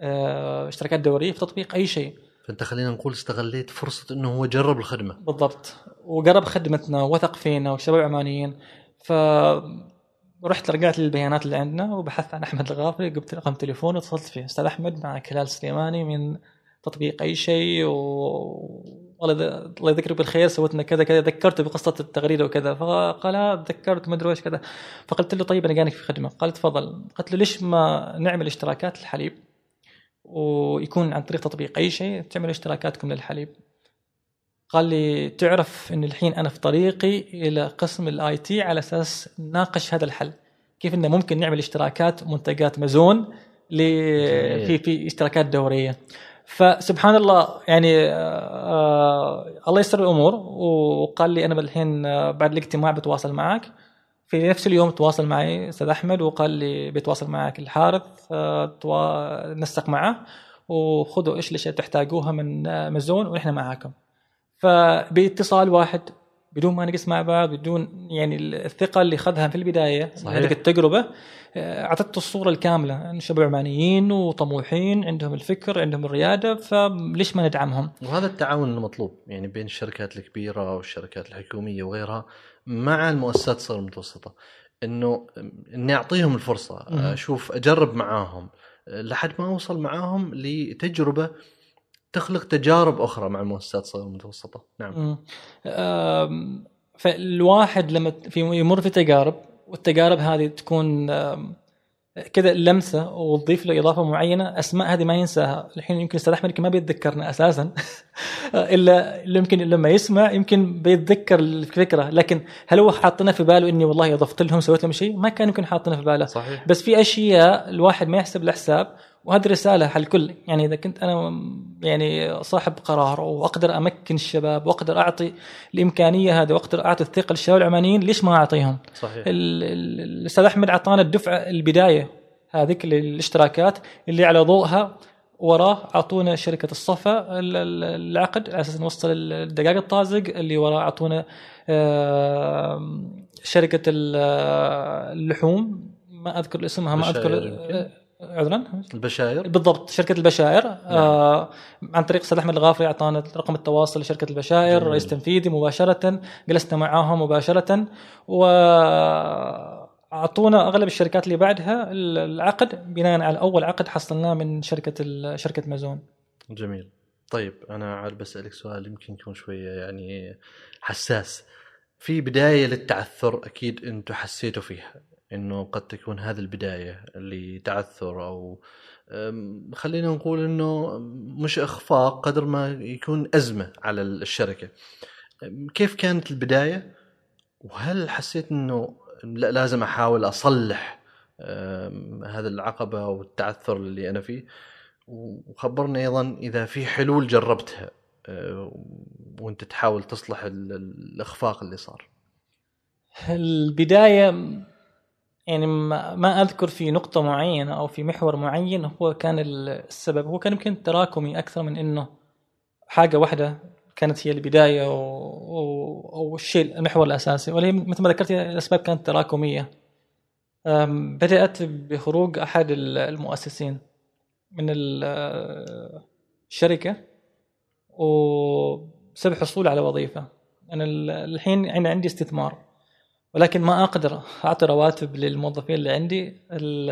آه، اشتراكات دورية في تطبيق أي شيء. فأنت خلينا نقول استغليت فرصة إنه هو جرب الخدمة. بالضبط. وقرب خدمتنا وثق فينا وشباب عمانيين. ف رحت رجعت للبيانات اللي عندنا وبحثت عن أحمد الغافري جبت رقم تليفونه واتصلت فيه. أستاذ أحمد معك هلال سليماني من تطبيق أي شيء و والله الله يذكره بالخير سويت لنا كذا كذا ذكرته بقصة التغريدة وكذا. فقال آه، تذكرت ما أدري إيش كذا. فقلت له طيب أنا جانك في خدمة. قال تفضل. قلت له ليش ما نعمل اشتراكات الحليب ويكون عن طريق تطبيق أي شيء تعمل اشتراكاتكم للحليب. قال لي تعرف إن الحين أنا في طريقي إلى قسم ال IT على أساس نناقش هذا الحل. كيف إنه ممكن نعمل اشتراكات منتجات مازون ل. في في اشتراكات دورية. فسبحان الله يعني آه الله يسر الأمور. وقال لي أنا الحين آه، بعد الاجتماع بتواصل معك. في نفس اليوم تواصل معي أستاذ أحمد وقال لي بيتواصل معك الحارث آه،. نسق معه. وخذوا إيش الاشياء تحتاجوها من آه، مازون ونحن معاكم. فباتصال واحد بدون ما نجلس مع بعض بدون يعني الثقة اللي اخذها في البداية صحيح. هذيك التجربة آه، اعطته الصورة الكاملة ان شباب عمانيين وطموحين عندهم الفكر عندهم الريادة فليش ما ندعمهم؟ وهذا التعاون المطلوب يعني بين الشركات الكبيرة والشركات الحكومية وغيرها مع المؤسسات الصغيرة المتوسطه إنه إني أعطيهم الفرصة. أشوف أجرب معاهم لحد ما أوصل معاهم لتجربة تخلق تجارب أخرى مع المؤسسات الصغيره المتوسطه نعم. فالواحد لما في يمر في تجارب والتجارب هذه تكون كذا لمسة وتضيف له إضافة معينة أسماء هذه ما ينساها. الحين يمكن أستاذ أحمد ما بيتذكرنا أساسا. إلا يمكن لما يسمع يمكن بيتذكر الفكرة. لكن هل هو حاطنا في باله إني والله اضفت لهم سويت لهم شيء؟ ما كان يمكن حاطنا في باله. صحيح. بس في أشياء الواحد ما يحسب الحساب وهذه رسالة على الكل يعني إذا كنت أنا يعني صاحب قرار وأقدر أمكن الشباب وأقدر أعطي الإمكانية هذه وأقدر أعطي الثقة للشباب العمانيين ليش ما أعطيهم؟ صحيح ال- ال- الأستاذ أحمد أعطانا الدفعة البداية هذيك للاشتراكات اللي على ضوءها وراه أعطونا شركة الصفا ال- ال- العقد على أساس نوصل الدقائق الطازج اللي وراه أعطونا شركة ال- اللحوم ما أذكر اسمها ما أذكر. عذرا. البشاير بالضبط شركة البشائر. نعم. آه عن طريق أستاذ أحمد الغافري أعطانا رقم التواصل لشركة البشائر جميل. رئيس تنفيذي مباشرة. جلسنا معاهم مباشرة. و أعطونا أغلب الشركات اللي بعدها العقد. بناء على أول عقد حصلناه من شركة شركة مازون. جميل. طيب أنا عاد بسألك سؤال يمكن يكون شوية يعني حساس. في بداية للتعثر أكيد أنتم حسيتوا فيها. إنه قد تكون هذه البداية لتعثر أو خلينا نقول إنه مش إخفاق قدر ما يكون أزمة على الشركة. كيف كانت البداية؟ وهل حسيت إنه لا لازم أحاول أصلح هذا العقبة والتعثر اللي أنا فيه؟ وخبرني أيضا إذا في حلول جربتها أه، وأنت تحاول تصلح ال- ال- الإخفاق اللي صار. البداية يعني ما ما أذكر في نقطة معينة أو في محور معين هو كان السبب. هو كان يمكن تراكمي أكثر من إنه حاجة واحدة كانت هي البداية و... و... أو الشيء المحور الأساسي. هي مثل ما ذكرت الأسباب كانت تراكمية. بدأت بخروج أحد ال- المؤسسين من ال- الشركة وبسبب حصول على وظيفة. أنا ال- الحين أنا عندي استثمار. ولكن ما أقدر أعطي رواتب للموظفين اللي عندي ال-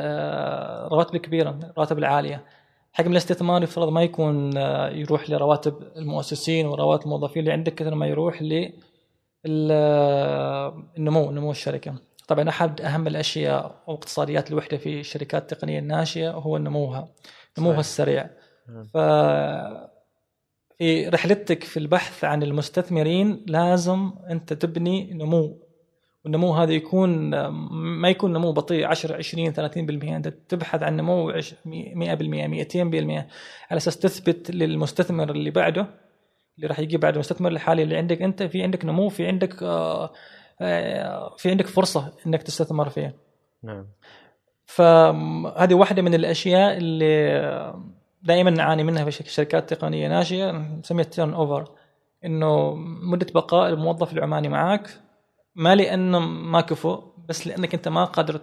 الرواتب الكبيره الرواتب العالية حجم الاستثمار يفترض ما يكون آه، يروح لرواتب المؤسسين ورواتب الموظفين اللي عندك كثر ما يروح ل النمو نمو الشركة طبعا أحد أهم الأشياء أو اقتصاديات الوحدة في الشركات التقنية الناشئة هو نموها نموها. السريع نعم. ف في رحلتك في البحث عن المستثمرين لازم أنت تبني نمو والنمو هذا يكون ما يكون نمو بطيء 10 20 30% أنت تبحث عن نمو عش- 100% 200% على أساس تثبت للمستثمر اللي بعده اللي راح يجي بعد المستثمر الحالي اللي عندك أنت في عندك نمو في عندك آه، آه، في عندك فرصة إنك تستثمر فيه نعم. فهذه واحدة من الأشياء اللي دائما نعاني منها في شركات تقنية ناشئة نسميها turnover إنه مدة بقاء الموظف العماني معك ما لأنه ما كفؤ بس لأنك أنت ما قادر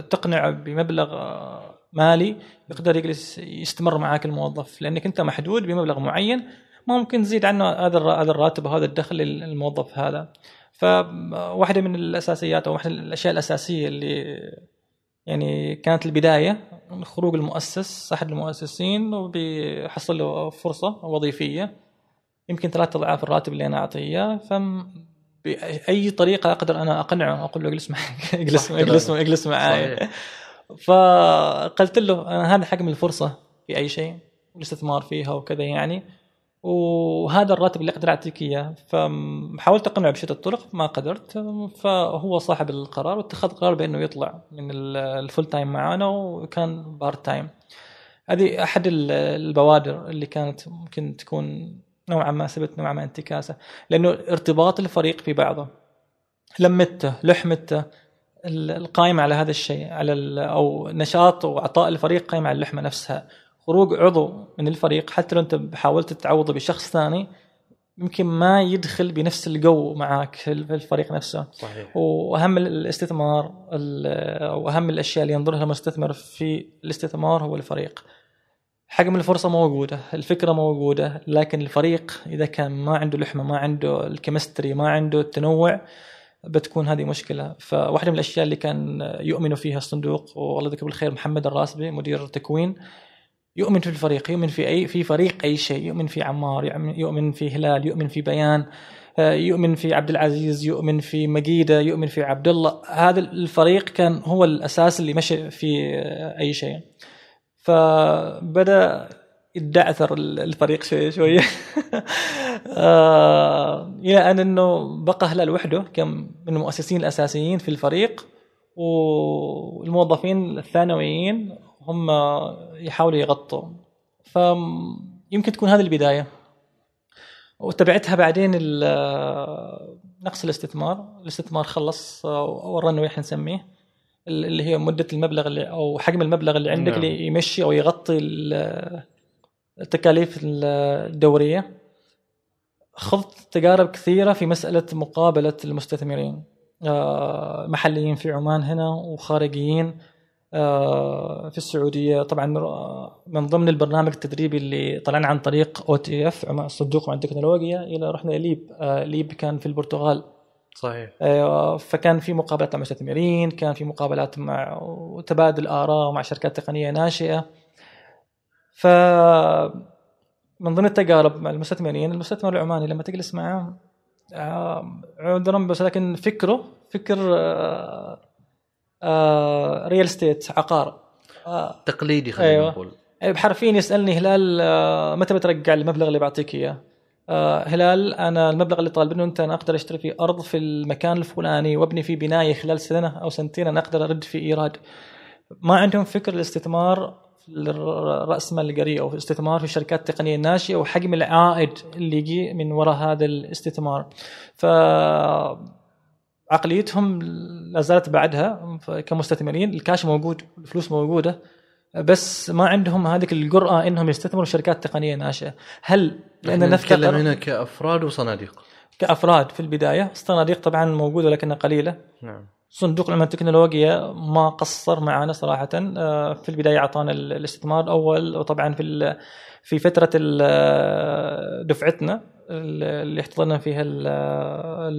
تقنعه بمبلغ آه، مالي يقدر يجلس يستمر معك الموظف. لأنك أنت محدود بمبلغ معين ممكن تزيد عنه هذا هذا الراتب وهذا الدخل للموظف هذا. فواحدة من الأساسيات أو واحدة من الأشياء الأساسية اللي يعني كانت البداية خروج المؤسس احد المؤسسين وبيحصل له فرصة وظيفية. يمكن ثلاثة أضعاف الراتب اللي أنا أعطيه. اياه بأي طريقة أقدر أنا أقنعه؟ أقول له اجلس معي. اجلس اجلس. اجلس معي. فقلت له أنا هذا حجم الفرصة في أي شيء الاستثمار فيها وكذا يعني. وهذا الراتب اللي أقدر اعطيك إياه. فحاولت أقنعه بشتى الطرق ما قدرت. فهو صاحب القرار واتخذ قرار بأنه يطلع من ال- ال full time معانا وكان part time هذه أحد ال- البوادر اللي كانت ممكن تكون نوعا ما سبت نوعا ما انتكاسة. لأنه ارتباط الفريق في بعضه. لمته لحمته ال- القائمه على هذا الشيء على أو نشاط واعطاء الفريق قائمه على اللحمة نفسها. خروج عضو من الفريق حتى لو أنت حاولت تعوضه بشخص ثاني يمكن ما يدخل بنفس الجو معك في الفريق نفسه. صحيح. وأهم الاستثمار ال- واهم الأشياء اللي ينظر لها المستثمر في الاستثمار هو الفريق. حجم الفرصة موجودة الفكرة موجودة لكن الفريق إذا كان ما عنده لحمة ما عنده الكيمستري ما عنده التنوع بتكون هذه مشكلة. فواحدة من الأشياء اللي كان يؤمن فيها الصندوق والله يذكره بالخير محمد الراسبي مدير تكوين يؤمن في الفريق يؤمن في أي في فريق أي شيء يؤمن في عمار يؤمن- في هلال يؤمن في بيان آه، يؤمن في عبد العزيز يؤمن في مقيدة يؤمن في عبد الله. هذا الفريق كان هو الأساس اللي مشى في آه، أي شيء. فبدأ يدعثر الفريق شوي شوي. آه، إلى أن إنه بقى هلال وحده كان من المؤسسين الأساسيين في الفريق والموظفين الثانويين هم يحاولوا يغطوا. فيمكن تكون هذه البداية. وتبعتها بعدين نقص الاستثمار. الاستثمار خلص ورانا إحنا نسميه. اللي هي مدة المبلغ اللي أو حجم المبلغ اللي عندك نعم. اللي يمشي أو يغطي ال- التكاليف الدورية. خضت تجارب كثيرة في مسألة مقابلة المستثمرين. آه، محليين في عمان هنا وخارجيين. آه، في السعودية. طبعا آه، من ضمن البرنامج التدريبي اللي طلعنا عن طريق أو تي إف صندوق مع التكنولوجيا إلى رحنا ليب. ليب كان في البرتغال. صحيح آه، فكان في مقابلات مع مستثمرين كان في مقابلات مع وتبادل آراء مع شركات تقنية ناشئة ف من ضمن التجارب مع المستثمرين المستثمر العماني لما تجلس معه آه، عذرا بس لكن فكره فكر آه، آه، ريال ستيت عقار تقليدي خلينا أيوة. نقول بحرفيا يسألني هلال متى بترجع المبلغ اللي بعطيك إياه؟ آه، هلال أنا المبلغ اللي طالبينه أنت أنا أقدر أشتري فيه أرض في المكان الفلاني وأبني فيه بناية خلال سنة أو سنتين أنا أقدر أرد في إيراد. ما عندهم فكر الاستثمار راس مال القرية أو الاستثمار في الشركات التقنية الناشئة وحجم العائد اللي يجي من وراء هذا الاستثمار. ف عقليتهم لا زالت بعدها كمستثمرين الكاش موجود الفلوس موجودة بس ما عندهم هذه الجرأة إنهم يستثمروا في شركات تقنية ناشئة، هل لأن نتكلم هنا كأفراد وصناديق. كأفراد في البداية، الصناديق طبعا موجودة لكنها قليلة، نعم. صندوق العلوم التكنولوجيا ما قصر معنا صراحة. آه، في البداية أعطانا ال- الاستثمار الأول وطبعا في في فترة ال- دفعتنا. اللي احتضنا فيها ال-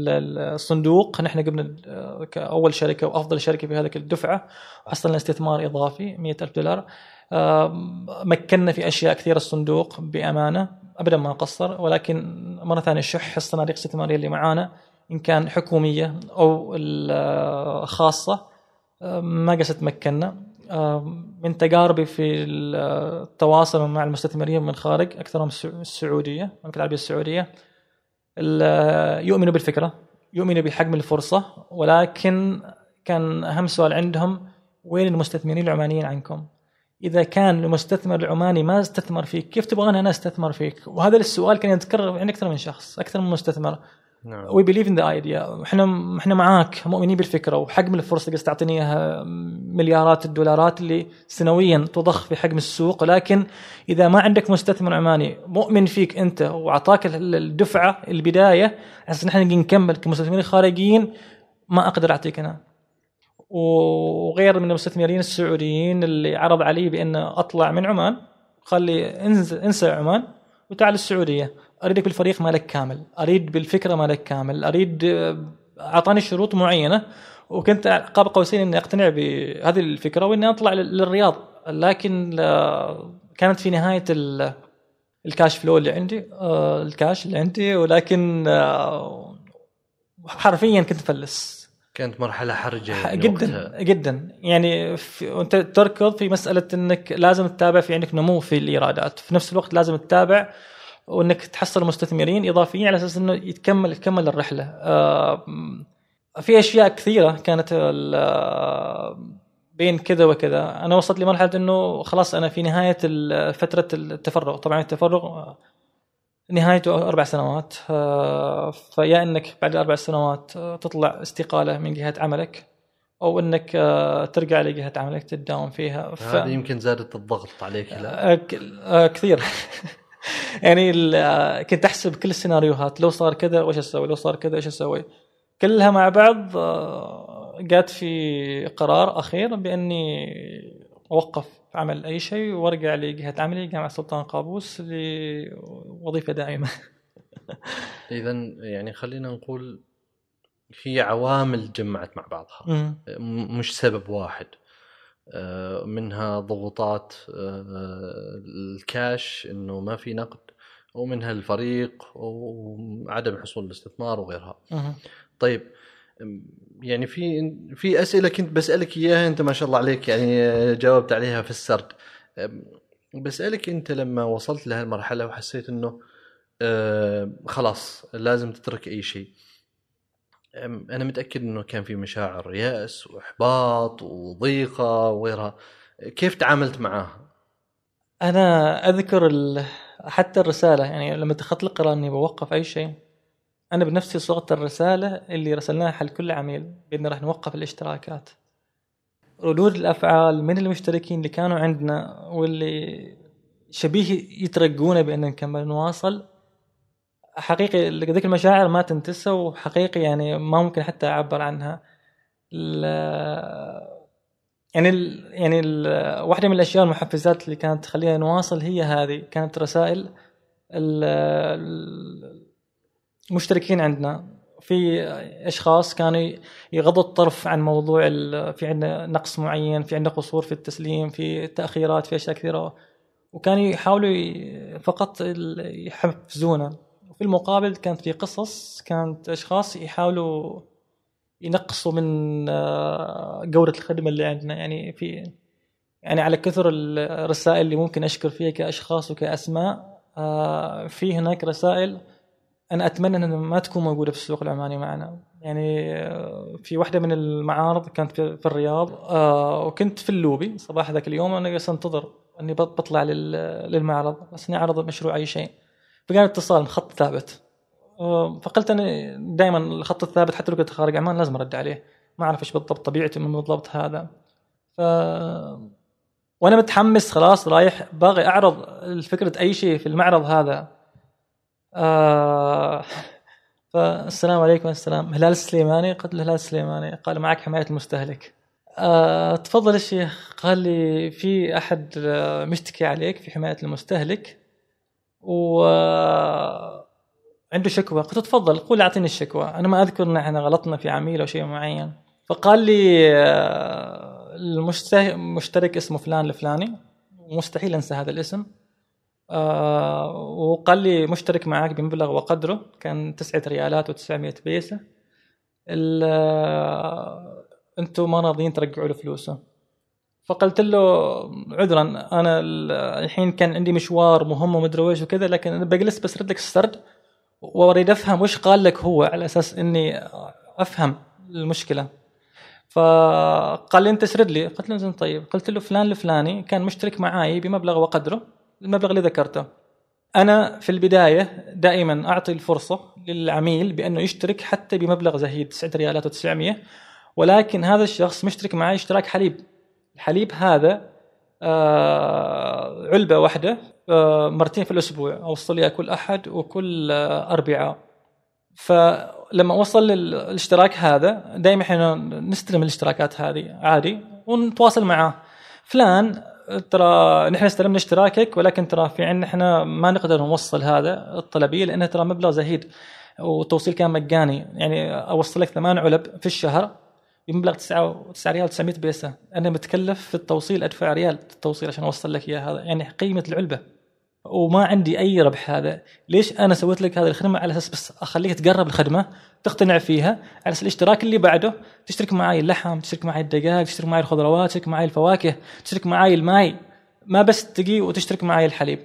ال- الصندوق. نحن قمنا آه، كأول شركة وأفضل شركة في هذه الدفعة وحصلنا استثمار إضافي 100 ألف دولار. آه، مكنا في أشياء كثيرة الصندوق بأمانة ابدا ما قصر ولكن مرة ثانية شح الصناديق الاستثمارية اللي معانا إن كان حكومية أو ال- خاصة آه، ما قست مكنا آه، من تجاربي في التواصل مع المستثمرين من خارج أكثرهم السع- السعوديه المملكة العربية السعودية ال- يؤمنوا بالفكرة يؤمنوا بحجم الفرصة ولكن كان أهم سؤال عندهم وين المستثمرين العمانيين عنكم؟ إذا كان المستثمر العماني ما استثمر فيك كيف تبغاني أنا أستثمر فيك؟ وهذا السؤال كان يتكرر عند أكثر من شخص أكثر من مستثمر نعم. we believe in the idea إحنا إحنا معاك مؤمنين بالفكرة. وحجم الفرصة اللي تعطيني اياها مليارات الدولارات اللي سنويا تضخ في حجم السوق. لكن إذا ما عندك مستثمر عماني مؤمن فيك أنت وأعطاك ال- الدفعة البداية عشان إحنا نكمل كمستثمرين خارجيين ما أقدر أعطيك أنا. وغير من المستثمرين السعوديين اللي عرض علي بأن أطلع من عمان خلي انسى, انسى عمان وتعال السعودية. أريدك بالفريق مالك كامل أريد بالفكرة مالك كامل أريد آه، أعطاني شروط معينة وكنت قاب قوسين إني أقتنع بهذه الفكرة وإني أطلع لل- للرياض. لكن آه، كانت في نهاية ال- الكاش فلو اللي عندي آه، الكاش اللي عندي ولكن حرفيا كنت مفلس. كانت مرحلة حرجة يعني جدا وقتها. جدا. يعني في وأنت تركض في مسألة إنك لازم تتابع في عندك نمو في الإيرادات. في نفس الوقت لازم تتابع وإنك تحصل مستثمرين إضافيين على أساس إنه يتكمل تكمل الرحلة. آه، في أشياء كثيرة كانت ال- بين كذا وكذا. أنا وصلت لمرحلة إنه خلاص أنا في نهاية فترة التفرغ. طبعا التفرغ آه، نهايته أربع سنوات. آه، فيا إنك بعد أربع سنوات آه، تطلع استقالة من جهة عملك أو إنك آه، ترجع لجهة عملك تداوم فيها. ف... هذه يمكن زادت الضغط عليك لا؟ آه، آه، كثير. يعني كنت أحسب كل السيناريوهات لو صار كذا وش أسوي؟ لو صار كذا إيش أسوي؟ كلها مع بعض آه، جات في قرار أخير بإني أوقف عمل أي شيء وأرجع لجهة عملي جامعة سلطان قابوس لوظيفة دائمة. إذا يعني خلينا نقول في عوامل جمعت مع بعضها. مش سبب واحد. منها ضغوطات آه، الكاش إنه ما في نقد ومنها الفريق وعدم حصول الاستثمار وغيرها. مم. طيب يعني في في أسئلة كنت بسألك إياها أنت ما شاء الله عليك يعني آه، جاوبت عليها في السرد. بسألك أنت لما وصلت لهالمرحلة وحسيت إنه آه، خلاص لازم تترك أي شيء. أنا متأكد إنه كان في مشاعر يأس وإحباط وضيقة وغيرها. كيف تعاملت معاها؟ أنا أذكر ال... حتى الرسالة يعني لما اتخذت القرار إني بوقف أي شيء أنا بنفسي صغت الرسالة اللي رسلناها حل كل عميل بان راح نوقف الاشتراكات. ردود الأفعال من المشتركين اللي كانوا عندنا واللي شبيه يترقونا بان نكمل نواصل حقيقي ذيك المشاعر ما تنتسى وحقيقي يعني ما ممكن حتى أعبر عنها. ال- يعني ال يعني ال واحدة من الأشياء المحفزات اللي كانت تخلينا نواصل هي هذه. كانت رسائل ال- ال- المشتركين عندنا. في أشخاص كانوا يغضوا الطرف عن موضوع في عندنا نقص معين في عندنا قصور في التسليم في تأخيرات في أشياء كثيرة. وكانوا يحاولوا فقط يحفزونا. وفي المقابل كانت في قصص كانت أشخاص يحاولوا ينقصوا من آه، جودة الخدمة اللي عندنا. يعني في يعني على كثر الرسائل اللي ممكن أشكر فيها كأشخاص وكأسماء آه، في هناك رسائل أنا أتمنى أنها ما تكون موجودة في السوق العماني معنا. يعني آه، في واحدة من المعارض كانت في الرياض وكنت في اللوبي صباح ذاك اليوم أنا جالس أنتظر أني بط- بطلع لل- للمعرض بس إني أعرض مشروع أي شيء. فقام اتصال خط ثابت. آه، فقلت أنا دائما الخط الثابت حتى لو كنت خارج عمان لازم أرد عليه. ما أعرف إيش بالضبط طبيعته من بالضبط هذا. ف وأنا متحمس خلاص رايح. باغي أعرض فكره أي شيء في المعرض هذا. آه فالسلام عليكم السلام. هلال السليماني قلت له هلال السليماني قال معك حماية المستهلك. آه تفضل الشيخ قال لي في أحد آه، مشتكي عليك في حماية المستهلك؟ و عنده شكوى. قلت تفضل قول أعطيني الشكوى. أنا ما أذكر إن إحنا غلطنا في عميل أو شيء معين. فقال لي آه، المشترك اسمه فلان الفلاني مستحيل أنسى هذا الاسم. آه، وقال لي مشترك معك بمبلغ وقدره. كان تسعة ريالات و900 بيسة. آه، أنتم ما راضيين ترجعوا له فلوسه. فقلت له عذرا أنا ال- الحين كان عندي مشوار مهم ومدري ويش وكذا لكن أنا بجلس بس لك السرد وأريد أفهم وش قال لك هو على أساس إني أفهم المشكلة. فقال لي أنت سرد لي. قلت له زين طيب. قلت له فلان الفلاني كان مشترك معاي بمبلغ وقدره المبلغ اللي ذكرته. أنا في البداية دائما أعطي الفرصة للعميل بأنه يشترك حتى بمبلغ زهيد 9 ريالات و900 ولكن هذا الشخص مشترك معي اشتراك حليب. الحليب هذا آه علبة واحدة آه مرتين في الأسبوع أوصل لي كل أحد وكل آه اربعاء فلما وصل للاشتراك هذا دائما إحنا نستلم الاشتراكات هذه عادي ونتواصل معاه فلان ترى نحن استلمنا اشتراكك ولكن ترى في عندنا إحنا ما نقدر نوصل هذا الطلبية لأنه ترى مبلغ زهيد والتوصيل كان مجاني. يعني اوصل لك ثمان علب في الشهر. بمبلغ 9 9 ريال 900 بيسة. أنا متكلف في التوصيل أدفع ريال التوصيل عشان أوصل لك اياه هذا يعني قيمة العلبة. وما عندي أي ربح هذا. ليش أنا سويت لك هذه الخدمة؟ على أساس بس أخليك تقرب الخدمة تقتنع فيها على أساس الاشتراك اللي بعده. تشترك معي اللحم تشترك معي الدجاج تشترك معي الخضروات تشترك معي الفواكه تشترك معي الماي. ما بس تجي وتشترك معي الحليب.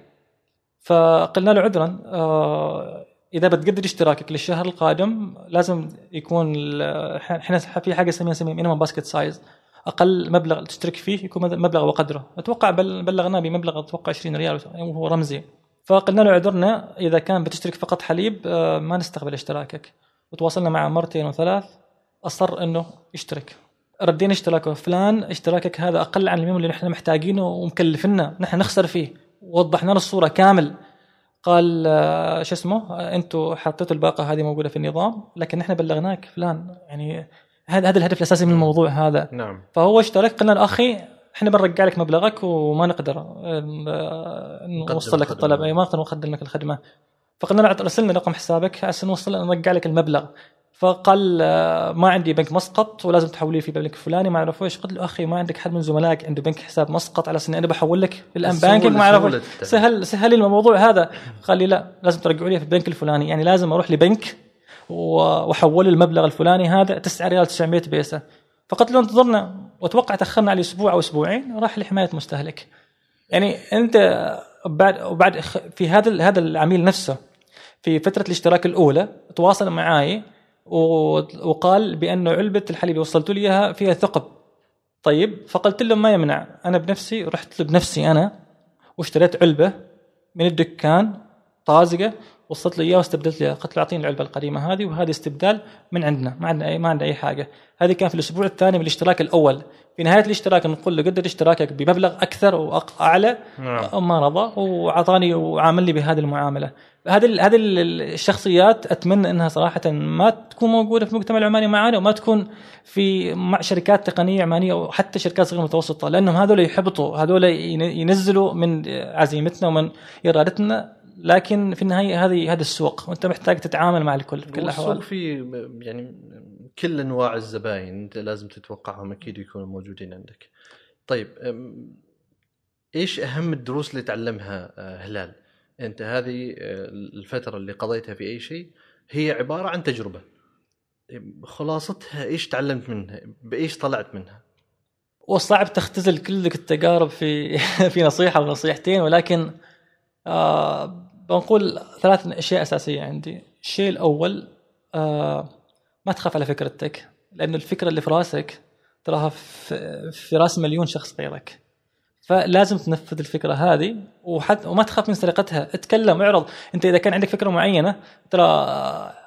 فقلنا له عذرا آه إذا بتجدد اشتراكك للشهر القادم لازم يكون إحنا في حاجة اسمها اسمها minimum basket size أقل مبلغ تشترك فيه يكون مبلغ وقدره. أتوقع بلغناه بمبلغ أتوقع 20 ريال وهو رمزي. فقلنا له عذرنا إذا كان بتشترك فقط حليب ما نستقبل اشتراكك. وتواصلنا معه مرتين وثلاث. أصر إنه يشترك. ردينا اشتراكه. فلان اشتراكك هذا أقل عن الميم اللي نحن محتاجينه ومكلفنا. نحن نخسر فيه. ووضحنا له الصورة كامل. قال آه، شو اسمه آه، أنتم حطيتوا الباقة هذه موجودة في النظام لكن إحنا بلغناك فلان. يعني هذا هذا الهدف الأساسي من الموضوع هذا. نعم. فهو اشترك قلنا له أخي إحنا بنرجع لك مبلغك وما نقدر آه، نوصل لك. الطلب. أي ما نقدر نقدم لك الخدمة. فقلنا له أرسل لنا رقم حسابك عشان نوصل نرجع لك المبلغ. فقال ما عندي بنك مسقط ولازم تحولي في بنك فلاني. ما اعرف إيش؟ قلت له أخي ما عندك حد من زملائك عنده بنك حساب مسقط على أساس اني أنا بحول لك الآن بانكينج ما اعرف. سهل سهل الموضوع هذا. قال لي لا لازم ترجعوا لي في البنك الفلاني يعني لازم أروح لبنك واحول المبلغ الفلاني هذا 9 ريال 900 بيسة. فقلت له انتظرنا. واتوقع تأخرنا عليه أسبوع أو أسبوعين راح لحماية مستهلك. يعني أنت بعد وبعد في هذا هذا العميل نفسه في فترة الاشتراك الأولى تواصل معي وقال بانه علبة الحليب اللي وصلت لي إياها فيها ثقب. طيب فقلت له ما يمنع؟ أنا بنفسي رحت له بنفسي أنا واشتريت علبة من الدكان طازجة وصلت له إياها واستبدلت لي قلت له أعطيني العلبة القديمة هذه وهذه استبدال من عندنا ما عندنا اي ما عندنا أي حاجة. هذه كان في الأسبوع الثاني من الاشتراك الأول. في نهاية الاشتراك نقول له قدر اشتراكك بمبلغ أكثر واعلى نعم. ما رضى وأعطاني وعاملني بهذه المعاملة. هذه هذه ال- الشخصيات أتمنى إنها صراحة ما تكون موجودة في المجتمع العماني معنا وما تكون في مع شركات تقنية عمانية وحتى شركات صغيرة متوسطة لأنهم هذول يحبطوا هذول ين- ينزلوا من عزيمتنا ومن إرادتنا لكن في النهاية هذه هذا السوق وأنت محتاج تتعامل مع الكل في كل والسوق الأحوال في يعني كل أنواع الزباين أنت لازم تتوقعهم أكيد يكونوا موجودين عندك. طيب إيش أهم الدروس اللي تعلمها آه، هلال؟ أنت هذه آه، الفترة اللي قضيتها في أي شيء هي عبارة عن تجربة. خلاصتها إيش تعلمت منها؟ بإيش طلعت منها؟ وصعب تختزل كل التجارب في في نصيحة أو نصيحتين ولكن آه بنقول ثلاث أشياء أساسية عندي الشيء الأول آه ما تخاف على فكرتك لأنه الفكرة اللي في راسك تراها في, في راس مليون شخص غيرك فلازم تنفذ الفكرة هذه وحتى وما تخاف من سرقتها. اتكلم اعرض. انت إذا كان عندك فكرة معينة ترى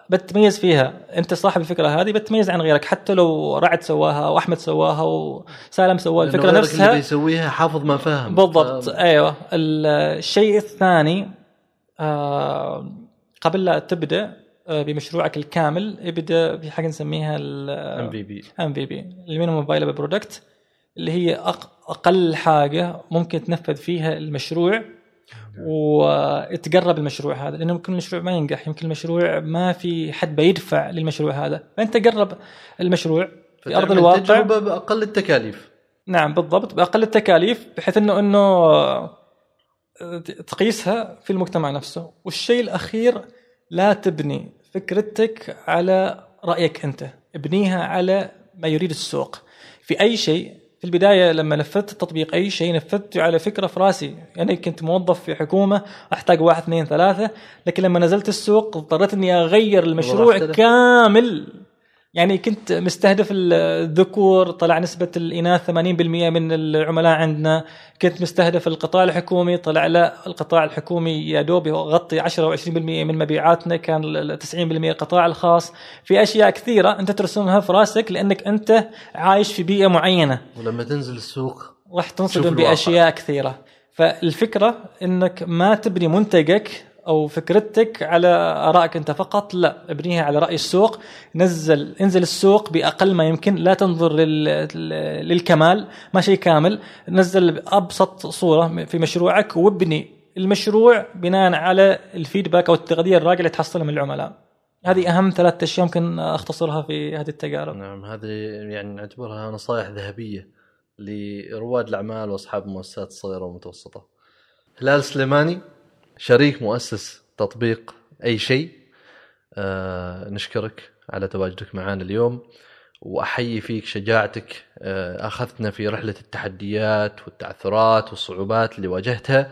بتميز فيها. انت صاحب الفكرة هذه بتميز عن غيرك. حتى لو رعد سواها وأحمد سواها وسالم لأنه الفكرة نفسها اللي بيسويها حافظ ما فهم. بالضبط. ف- أيوه. الشيء الثاني آه قبل لا تبدأ آه، بمشروعك الكامل ابدأ بحاجة نسميها MVP MVP ال minimum viable product اللي هي أقل حاجة ممكن تنفذ فيها المشروع وتقرب المشروع هذا لأنه يمكن المشروع ما ينجح يمكن المشروع ما في حد بيدفع للمشروع هذا. فأنت قرب المشروع في أرض الواقع. تجربة بأقل التكاليف. نعم بالضبط بأقل التكاليف بحيث إنه إنه تقيسها في المجتمع نفسه. والشيء الأخير لا تبني فكرتك على رأيك أنت ابنيها على ما يريد السوق. في أي شيء في البداية لما نفذت تطبيق أي شيء نفذته على فكرة في رأسي يعني كنت موظف في حكومة أحتاج واحد اثنين ثلاثة لكن لما نزلت السوق اضطريت إني أغير المشروع. كامل يعني كنت مستهدف الذكور طلع نسبة الإناث 80% من العملاء عندنا. كنت مستهدف القطاع الحكومي طلع لا القطاع الحكومي يا دوب يغطي 10 و20% من مبيعاتنا كان ال 90% القطاع الخاص. في أشياء كثيرة أنت ترسمها في راسك لأنك أنت عايش في بيئة معينة. ولما تنزل السوق راح تنصدم الواقع. بأشياء كثيرة. فالفكرة إنك ما تبني منتجك أو فكرتك على آرائك أنت فقط؟ لا ابنيها على رأي السوق. نزل انزل السوق بأقل ما يمكن لا تنظر لل... للكمال ما شيء كامل. نزل بأبسط صورة في مشروعك وابني المشروع بناء على الفيدباك أو التغذية الراجعه اللي تحصلها من العملاء. هذه أهم ثلاث أشياء ممكن أختصرها في هذه التجارب. نعم هذه يعني نعتبرها نصائح ذهبية لرواد الأعمال وأصحاب المؤسسات الصغيره والمتوسطه. هلال سليماني. شريك مؤسس تطبيق أي شيء. آه نشكرك على تواجدك معنا اليوم وأحيي فيك شجاعتك. آه أخذتنا في رحلة التحديات والتعثرات والصعوبات اللي واجهتها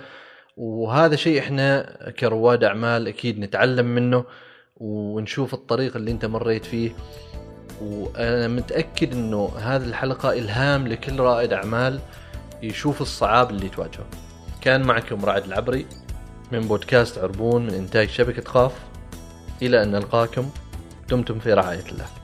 وهذا شيء إحنا كرواد أعمال أكيد نتعلم منه ونشوف الطريق اللي أنت مريت فيه. وأنا متأكد إنه هذه الحلقة إلهام لكل رائد أعمال يشوف الصعاب اللي تواجهه. كان معكم رائد العبري. من بودكاست عربون من إنتاج شبكة قاف إلى أن نلقاكم دمتم في رعاية الله.